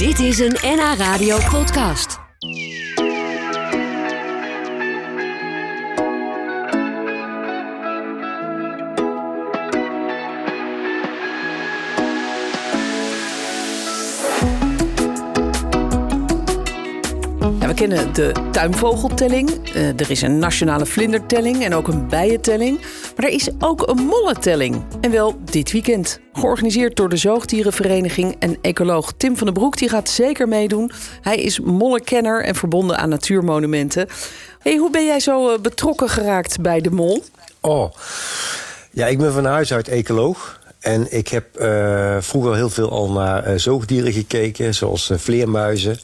Dit is een NH Radio podcast. We kennen de tuinvogeltelling. Eh, er is een nationale vlindertelling en ook een bijentelling. Maar er is ook een mollentelling. En wel dit weekend. Georganiseerd door de Zoogdierenvereniging en ecoloog Tim van den Broek. Die gaat zeker meedoen. Hij is mollenkenner en verbonden aan natuurmonumenten. Hey, hoe ben jij zo eh, betrokken geraakt bij de mol? Oh, ja, ik ben van huis uit ecoloog. En ik heb eh, vroeger heel veel al naar eh, zoogdieren gekeken, zoals vleermuizen.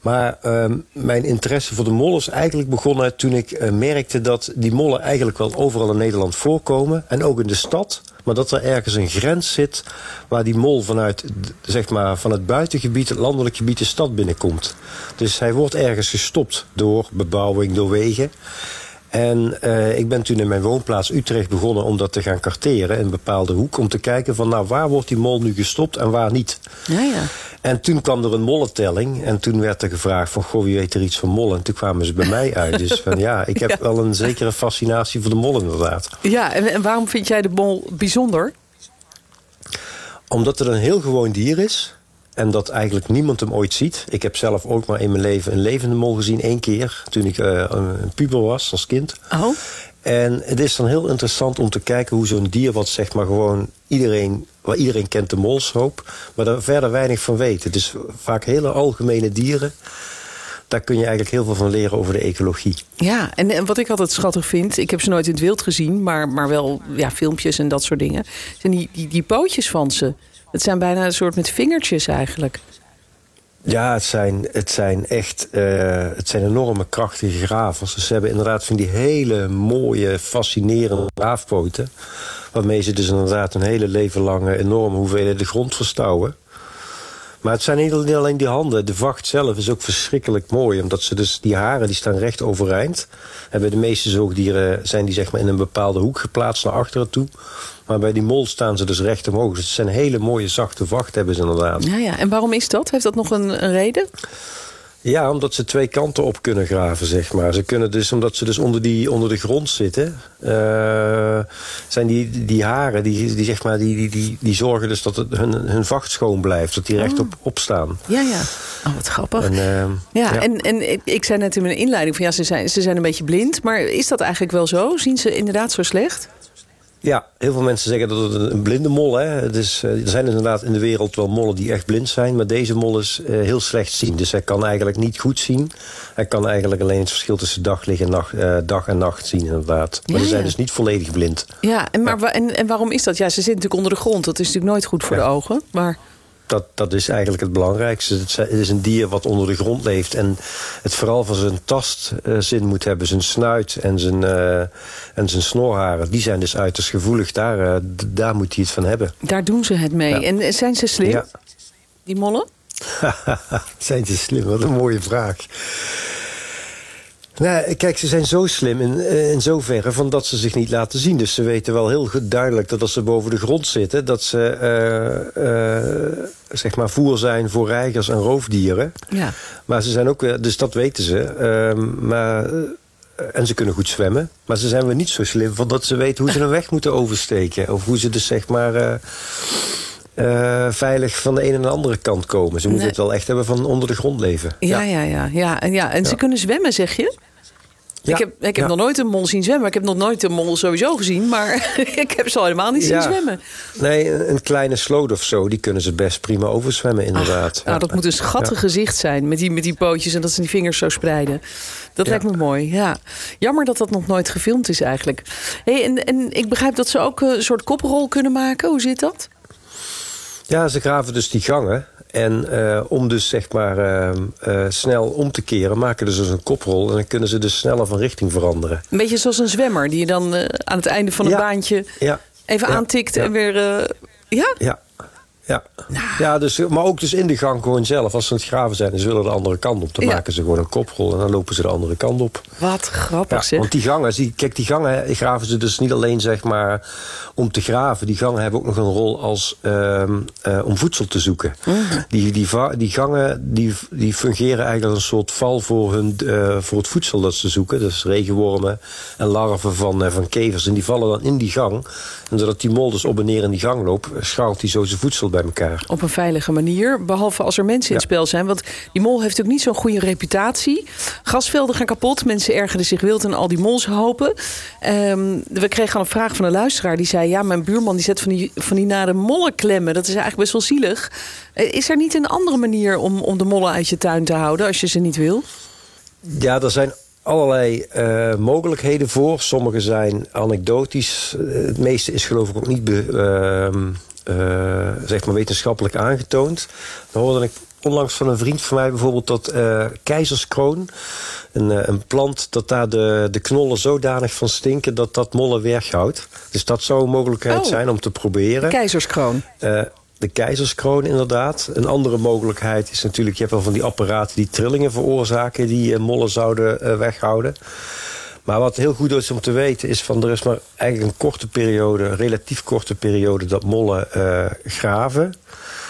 Maar ehm, mijn interesse voor de mol is eigenlijk begonnen toen ik eh, merkte dat die mollen eigenlijk wel overal in Nederland voorkomen. En ook in de stad. Maar dat er ergens een grens zit waar die mol vanuit zeg maar, van het buitengebied, het landelijk gebied, de stad binnenkomt. Dus hij wordt ergens gestopt door bebouwing, door wegen. En eh, ik ben toen in mijn woonplaats Utrecht begonnen om dat te gaan karteren in een bepaalde hoek. Om te kijken van nou waar wordt die mol nu gestopt en waar niet. Ja, ja. En toen kwam er een mollentelling. En toen werd er gevraagd van, goh, wie weet er iets van mollen? En toen kwamen ze bij mij uit. Dus van ja, ik heb Ja. wel een zekere fascinatie voor de mol inderdaad. Ja, en, en waarom vind jij de mol bijzonder? Omdat het een heel gewoon dier is. En dat eigenlijk niemand hem ooit ziet. Ik heb zelf ook maar in mijn leven een levende mol gezien. één keer, toen ik eh, een puber was, als kind. Oh, En het is dan heel interessant om te kijken hoe zo'n dier... wat zeg maar gewoon iedereen... waar iedereen kent de molshoop... maar daar verder weinig van weet. Het is vaak hele algemene dieren. Daar kun je eigenlijk heel veel van leren over de ecologie. Ja, en, en wat ik altijd schattig vind, ik heb ze nooit in het wild gezien, maar, maar wel ja, filmpjes en dat soort dingen. Zijn die, die, die pootjes van ze. Het zijn bijna een soort met vingertjes eigenlijk. Ja, het zijn, het zijn echt eh, het zijn enorme krachtige gravers. Dus ze hebben inderdaad van die hele mooie, fascinerende graafpoten. Waarmee ze dus inderdaad een hele leven lang enorme hoeveelheden de grond verstouwen. Maar het zijn niet alleen die handen. De vacht zelf is ook verschrikkelijk mooi. Omdat ze dus, die haren die staan recht overeind. En bij de meeste zoogdieren zijn die zeg maar in een bepaalde hoek geplaatst naar achteren toe. Maar bij die mol staan ze dus recht omhoog. Dus het zijn hele mooie zachte vacht hebben ze inderdaad. Ja, ja. En waarom is dat? Heeft dat nog een, een reden? Ja, omdat ze twee kanten op kunnen graven, zeg maar. Ze kunnen dus, omdat ze dus onder, die, onder de grond zitten, eh, zijn die, die haren, die, die, zeg maar, die, die, die, die zorgen dus dat het, hun, hun vacht schoon blijft. Dat die rechtop opstaan. Ja, ja. Oh, wat grappig. En, ehm, ja, En, en ik- ik zei net in mijn inleiding van ja, ze zijn, ze zijn een beetje blind. Maar is dat eigenlijk wel zo? Zien ze inderdaad zo slecht? Ja, heel veel mensen zeggen dat het een blinde mol is. Het is eh, er zijn inderdaad in de wereld wel mollen die echt blind zijn. Maar deze mol is eh, heel slecht zien. Dus hij kan eigenlijk niet goed zien. Hij kan eigenlijk alleen het verschil tussen daglicht en nacht, eh, dag en nacht zien inderdaad. Maar Ja, ze zijn ja. dus niet volledig blind. Ja, en, maar, en, en waarom is dat? Ja, ze zitten natuurlijk onder de grond. Dat is natuurlijk nooit goed voor de ogen. Maar Dat, dat is eigenlijk het belangrijkste. Het is een dier wat onder de grond leeft. En het vooral van zijn tastzin moet hebben. Zijn snuit en zijn, eh, en zijn snorharen. Die zijn dus uiterst gevoelig. Daar, eh, daar moet hij het van hebben. daar doen ze het mee. Ja. En en zijn ze slim, Ja. die mollen? zijn ze slim? Wat een mooie vraag. Nou, kijk, ze zijn zo slim in, eh, in zoverre van dat ze zich niet laten zien. Dus ze weten wel heel goed duidelijk dat als ze boven de grond zitten... dat ze eh, eh, zeg maar voer zijn voor reigers en roofdieren. Ja. Maar ze zijn ook weer, dus dat weten ze. Ehm, maar, eh, en ze kunnen goed zwemmen. Maar ze zijn weer niet zo slim van dat ze weten hoe ze een weg moeten oversteken. Of hoe ze dus zeg maar eh, eh, veilig van de ene en de andere kant komen. Ze moeten Nee. het wel echt hebben van onder de grond leven. Ja, ja, ja. ja, en, ja. en ze kunnen zwemmen, zeg je? Ja, Ik heb, ik heb ja. nog nooit een mol zien zwemmen. Ik heb nog nooit een mol sowieso gezien. Maar ik heb ze al helemaal niet zien zwemmen. Nee, een, kleine sloot of zo, die kunnen ze best prima overzwemmen inderdaad. Nou, dat moet een schattig gezicht zijn. Met die, met die pootjes en dat ze die vingers zo spreiden. Dat lijkt me mooi, ja. Jammer dat dat nog nooit gefilmd is eigenlijk. Hey, en, en ik begrijp dat ze ook een soort koprol kunnen maken. Hoe zit dat? Ja, ze graven dus die gangen. En eh, om dus zeg maar eh, eh, snel om te keren, maken ze dus een koprol. En dan kunnen ze dus sneller van richting veranderen. Een beetje zoals een zwemmer die je dan aan het einde van een Ja. baantje Ja, even Ja. aantikt Ja. en weer... eh, ja? Ja. ja. ja dus, maar ook dus in de gang gewoon zelf. Als ze het graven zijn, dan zullen de andere kant op. Dan Ja. maken ze gewoon een koprol en dan lopen ze de andere kant op. Wat grappig Ja, zeg. want die gangen, die, kijk, die gangen graven ze dus niet alleen zeg maar om te graven. Die gangen hebben ook nog een rol als ehm, eh, om voedsel te zoeken. Die, die, va- die gangen die, die fungeren eigenlijk als een soort val voor, hun, eh, voor het voedsel dat ze zoeken. Dus regenwormen en larven van, eh, van kevers. En die vallen dan in die gang. En zodat die mol dus op en neer in die gang loopt, schaalt hij zo zijn voedsel bij elkaar. Op een veilige manier. Behalve als er mensen in het Ja. spel zijn. Want die mol heeft ook niet zo'n goede reputatie. Gasvelden gaan kapot. Mensen ergeren zich wild en al die molshopen. Ehm we kregen al een vraag van een luisteraar. Die zei, ja, mijn buurman die zet van die, van die nare mollen klemmen. Dat is eigenlijk best wel zielig. Eh, Is er niet een andere manier om, om de mollen uit je tuin te houden... als je ze niet wil? Ja, er zijn allerlei eh, mogelijkheden voor. Sommige zijn anekdotisch. Eh, Het meeste is geloof ik ook niet be- ehm, eh, zeg maar wetenschappelijk aangetoond. Dan hoorde ik onlangs van een vriend van mij bijvoorbeeld dat eh, keizerskroon, een, eh, een plant, dat daar de, de knollen zodanig van stinken dat dat mollen weghoudt. Dus dat zou een mogelijkheid Oh. zijn om te proberen. Keizerskroon. Eh, de keizerskroon inderdaad. Een andere mogelijkheid is natuurlijk... je hebt wel van die apparaten die trillingen veroorzaken... die eh, mollen zouden eh, weghouden. Maar wat heel goed is om te weten... is van er is maar eigenlijk een korte periode... een relatief korte periode dat mollen eh, graven.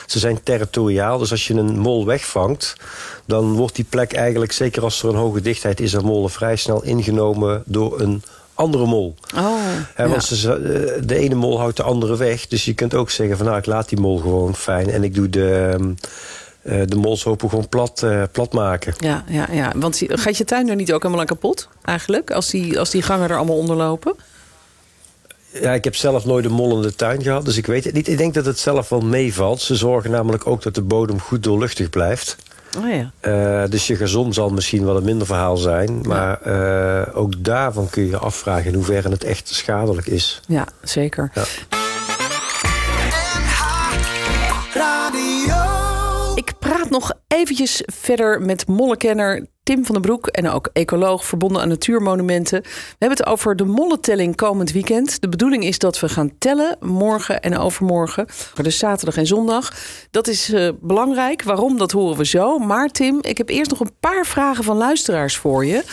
Ze zijn territoriaal, dus als je een mol wegvangt... dan wordt die plek eigenlijk, zeker als er een hoge dichtheid is... aan mollen vrij snel ingenomen door een andere mol. Oh, ja. want ze, eh, de ene mol houdt de andere weg. Dus je kunt ook zeggen van nou, ik laat die mol gewoon fijn. En ik doe de, ehm, eh, de molshopen gewoon plat, eh, plat maken. Ja, ja, ja. Want gaat je tuin er niet ook helemaal aan kapot, eigenlijk? Als die, als die gangen er allemaal onder lopen? Ja, ik heb zelf nooit een mol in de tuin gehad, dus ik weet het niet. Ik denk dat het zelf wel meevalt. Ze zorgen namelijk ook dat de bodem goed doorluchtig blijft. Oh ja. Eh, dus je gazon zal misschien wel een minder verhaal zijn. Maar eh, ook daarvan kun je je afvragen in hoeverre het echt schadelijk is. Ja, zeker. Ja. Nog eventjes verder met mollenkenner Tim van den Broek... en ook ecoloog verbonden aan natuurmonumenten. We hebben het over de mollentelling komend weekend. De bedoeling is dat we gaan tellen morgen en overmorgen. Dus zaterdag en zondag. Dat is eh, belangrijk. Waarom, dat horen we zo. Maar Tim, ik heb eerst nog een paar vragen van luisteraars voor je.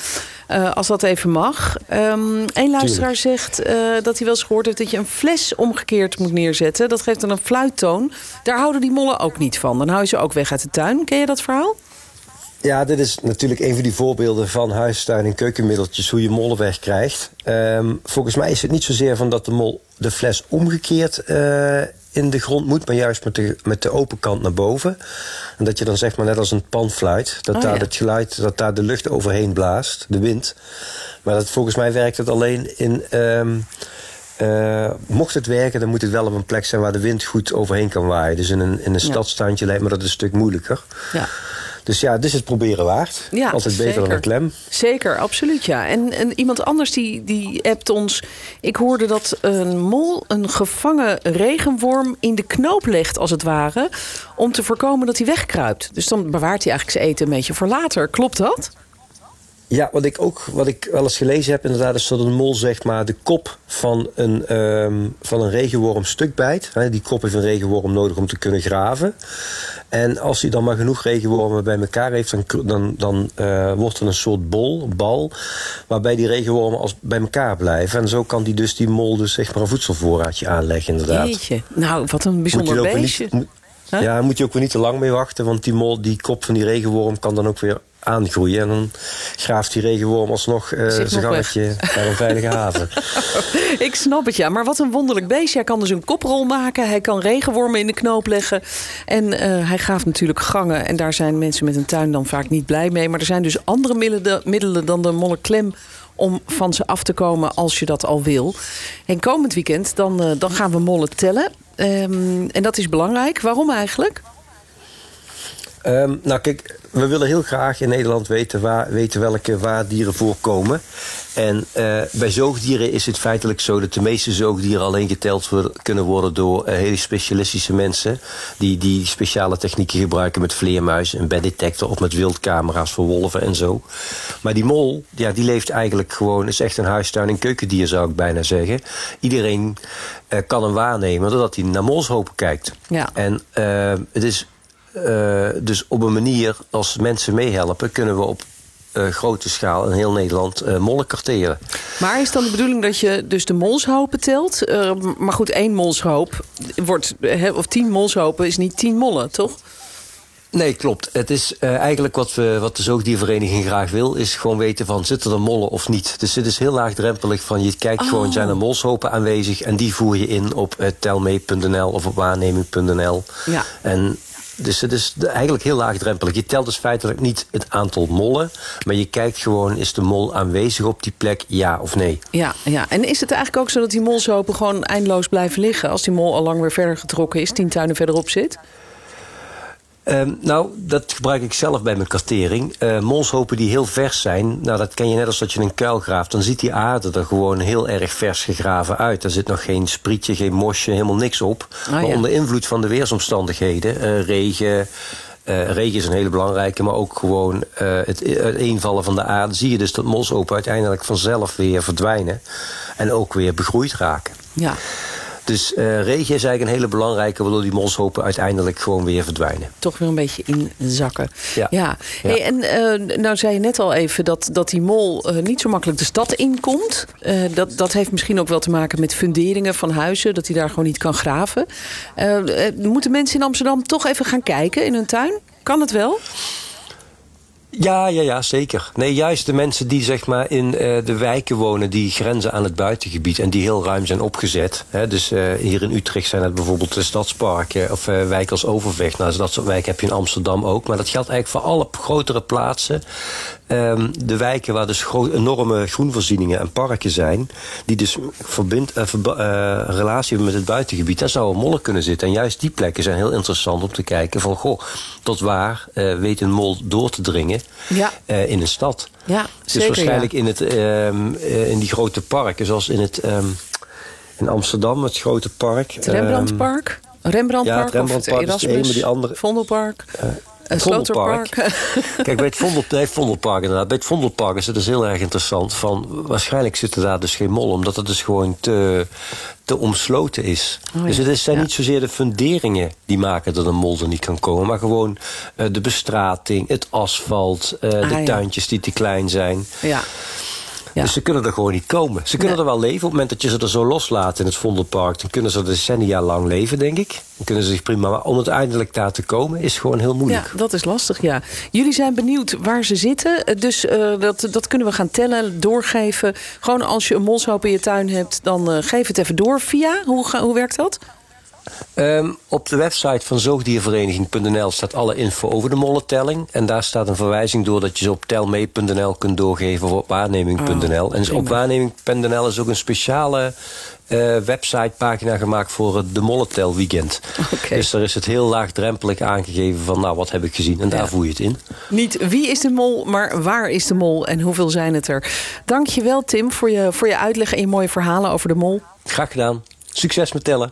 Eh, als dat even mag. Eén luisteraar zegt eh, dat hij wel eens gehoord heeft... dat je een fles omgekeerd moet neerzetten. Dat geeft dan een fluittoon. Daar houden die mollen ook niet van. Dan hou je ze ook weg uit de tuin. Ken je dat verhaal? Ja, dit is natuurlijk een van die voorbeelden van huistuin- en keukenmiddeltjes, hoe je mollen wegkrijgt. Ehm, volgens mij is het niet zozeer van dat de mol de fles omgekeerd eh, in de grond moet, maar juist met de, met de open kant naar boven. En dat je dan zeg maar net als een panfluit, dat Oh, daar ja. het geluid, dat daar de lucht overheen blaast, de wind. Maar dat, volgens mij werkt het alleen in. ehm, eh, mocht het werken, dan moet het wel op een plek zijn waar de wind goed overheen kan waaien. Dus in een, in een stadstuintje lijkt me dat een stuk moeilijker. Ja. Dus ja, dit is het proberen waard. Ja, Altijd beter dan een klem. Zeker, absoluut ja. En, en iemand anders die, die appt ons... Ik hoorde dat een mol een gevangen regenworm in de knoop legt, als het ware... om te voorkomen dat hij wegkruipt. Dus dan bewaart hij eigenlijk zijn eten een beetje voor later. Klopt dat? Ja, wat ik ook wat ik wel eens gelezen heb, inderdaad, is dat een mol zeg maar de kop van een, ehm, van een regenworm stuk bijt. Die kop heeft een regenworm nodig om te kunnen graven. En als hij dan maar genoeg regenwormen bij elkaar heeft, dan, dan, dan eh, wordt er een soort bol, bal, waarbij die regenwormen als bij elkaar blijven. En zo kan die dus die mol dus zeg maar een voedselvoorraadje aanleggen, inderdaad. Jeetje. Nou, wat een bijzonder er beestje. niet, moet- Huh? Ja, moet je ook weer niet te lang mee wachten, want die, mol, die kop van die regenworm kan dan ook weer aangroeien. En dan graaft die regenworm alsnog Zich zijn gangetje naar een veilige haven. Ik snap het, ja. Maar wat een wonderlijk beest. Hij kan dus een koprol maken. Hij kan regenwormen in de knoop leggen. En eh, hij graaft natuurlijk gangen. En daar zijn mensen met een tuin dan vaak niet blij mee. Maar er zijn dus andere middelen, middelen dan de mollenklem om van ze af te komen als je dat al wil. En komend weekend dan, eh, dan gaan we mollen tellen. Ehm, en dat is belangrijk. Waarom eigenlijk? Ehm, nou kijk, we willen heel graag in Nederland weten, waar, weten welke waardieren voorkomen. En uh, bij zoogdieren is het feitelijk zo dat de meeste zoogdieren alleen geteld kunnen worden door uh, hele specialistische mensen. Die, die speciale technieken gebruiken met vleermuizen, een beddetector of met wildcamera's voor wolven en zo. Maar die mol, ja, die leeft eigenlijk gewoon, is echt een huistuin- en keukendier zou ik bijna zeggen. Iedereen uh, kan hem waarnemen doordat hij naar molshopen kijkt. Ja. En het is uh, dus op een manier, als mensen meehelpen, kunnen we op uh, grote schaal in heel Nederland uh, mollen karteren. Maar is dan de bedoeling dat je dus de molshopen telt? maar goed, één molshoop wordt, of tien molshopen is niet tien mollen, toch? Nee, klopt. Het is uh, eigenlijk wat, we, wat de zoogdiervereniging graag wil... is gewoon weten van, zitten er mollen of niet? Dus het is heel laagdrempelig van, je kijkt oh. gewoon... zijn er molshopen aanwezig en die voer je in op uh, telmee.nl of op waarneming.nl. Ja. En dus het is eigenlijk heel laagdrempelig. Je telt dus feitelijk niet het aantal mollen, maar je kijkt gewoon: is de mol aanwezig op die plek, ja of nee? Ja, ja. en is het eigenlijk ook zo dat die molshopen gewoon eindeloos blijven liggen als die mol al lang weer verder getrokken is, tien tuinen verderop zit? Um, nou, dat gebruik ik zelf bij mijn kartering. Uh, molshopen die heel vers zijn, nou dat ken je net als dat je een kuil graaft. Dan ziet die aarde er gewoon heel erg vers gegraven uit. Er zit nog geen sprietje, geen mosje, helemaal niks op. Oh, maar ja. onder invloed van de weersomstandigheden, uh, regen... Uh, regen is een hele belangrijke, maar ook gewoon uh, het uiteenvallen van de aarde... zie je dus dat molshopen uiteindelijk vanzelf weer verdwijnen... en ook weer begroeid raken. Ja. Dus uh, regen is eigenlijk een hele belangrijke... waardoor die molshopen uiteindelijk gewoon weer verdwijnen. Toch weer een beetje inzakken. Ja. ja. Hey, en uh, nou zei je net al even dat, dat die mol uh, niet zo makkelijk de stad inkomt. dat, dat heeft misschien ook wel te maken met funderingen van huizen. Dat hij daar gewoon niet kan graven. moeten mensen in Amsterdam toch even gaan kijken in hun tuin? Kan het wel? Ja, ja, ja, zeker. Nee, juist de mensen die zeg maar in uh, de wijken wonen die grenzen aan het buitengebied en die heel ruim zijn opgezet. Hè, dus uh, hier in Utrecht zijn het bijvoorbeeld de stadsparken of uh, wijken als Overvecht. Nou, dat soort wijken heb je in Amsterdam ook. Maar dat geldt eigenlijk voor alle grotere plaatsen. Um, de wijken waar dus enorme groenvoorzieningen en parken zijn, die dus verbind, relatie hebben met het buitengebied, daar zou een mollen kunnen zitten. En juist die plekken zijn heel interessant om te kijken van, goh, tot waar weet een mol door te dringen ja. uh, in een stad. Ja, dus zeker, waarschijnlijk ja. in, het, um, uh, in die grote parken, zoals in, het, um, in Amsterdam, het grote park. Het Rembrandtpark? Rembrandtpark ja, het Rembrandtpark of het is de ene, die andere. Vondelpark? Uh, het Sloterpark. Kijk, bij het, Vondel, bij het Vondelpark inderdaad. Bij het Vondelpark is het dus heel erg interessant. Van, waarschijnlijk zitten daar dus geen mollen, omdat het dus gewoon te, te omsloten is. Oh, ja. Dus het is, zijn ja. niet zozeer de funderingen die maken dat een mol er niet kan komen, maar gewoon uh, de bestrating, het asfalt, uh, ah, de ja. tuintjes die te klein zijn. Ja. Ja. Dus ze kunnen er gewoon niet komen. Ze kunnen Nee. er wel leven. Op het moment dat je ze er zo loslaat in het Vondelpark... dan kunnen ze decennia lang leven, denk ik. Dan kunnen ze zich prima... Maar om uiteindelijk daar te komen is gewoon heel moeilijk. Ja, dat is lastig, ja. Jullie zijn benieuwd waar ze zitten. Eh, Dus uh, dat, dat kunnen we gaan tellen, doorgeven. Gewoon als je een molshoop in je tuin hebt... dan uh, geef het even door via. Hoe, hoe werkt dat? Um, op de website van zoogdiervereniging.nl staat alle info over de mollentelling. En daar staat een verwijzing door dat je ze op telmee.nl kunt doorgeven of op waarneming.nl. Oh, en op waarneming.nl is ook een speciale uh, websitepagina gemaakt voor het de mollentel weekend. Okay. Dus daar is het heel laagdrempelig aangegeven van nou wat heb ik gezien. En daar Ja. voer je het in. Niet wie is de mol, maar waar is de mol en hoeveel zijn het er? Dank je wel, Tim, voor je, voor je uitleg en je mooie verhalen over de mol. Graag gedaan. Succes met tellen.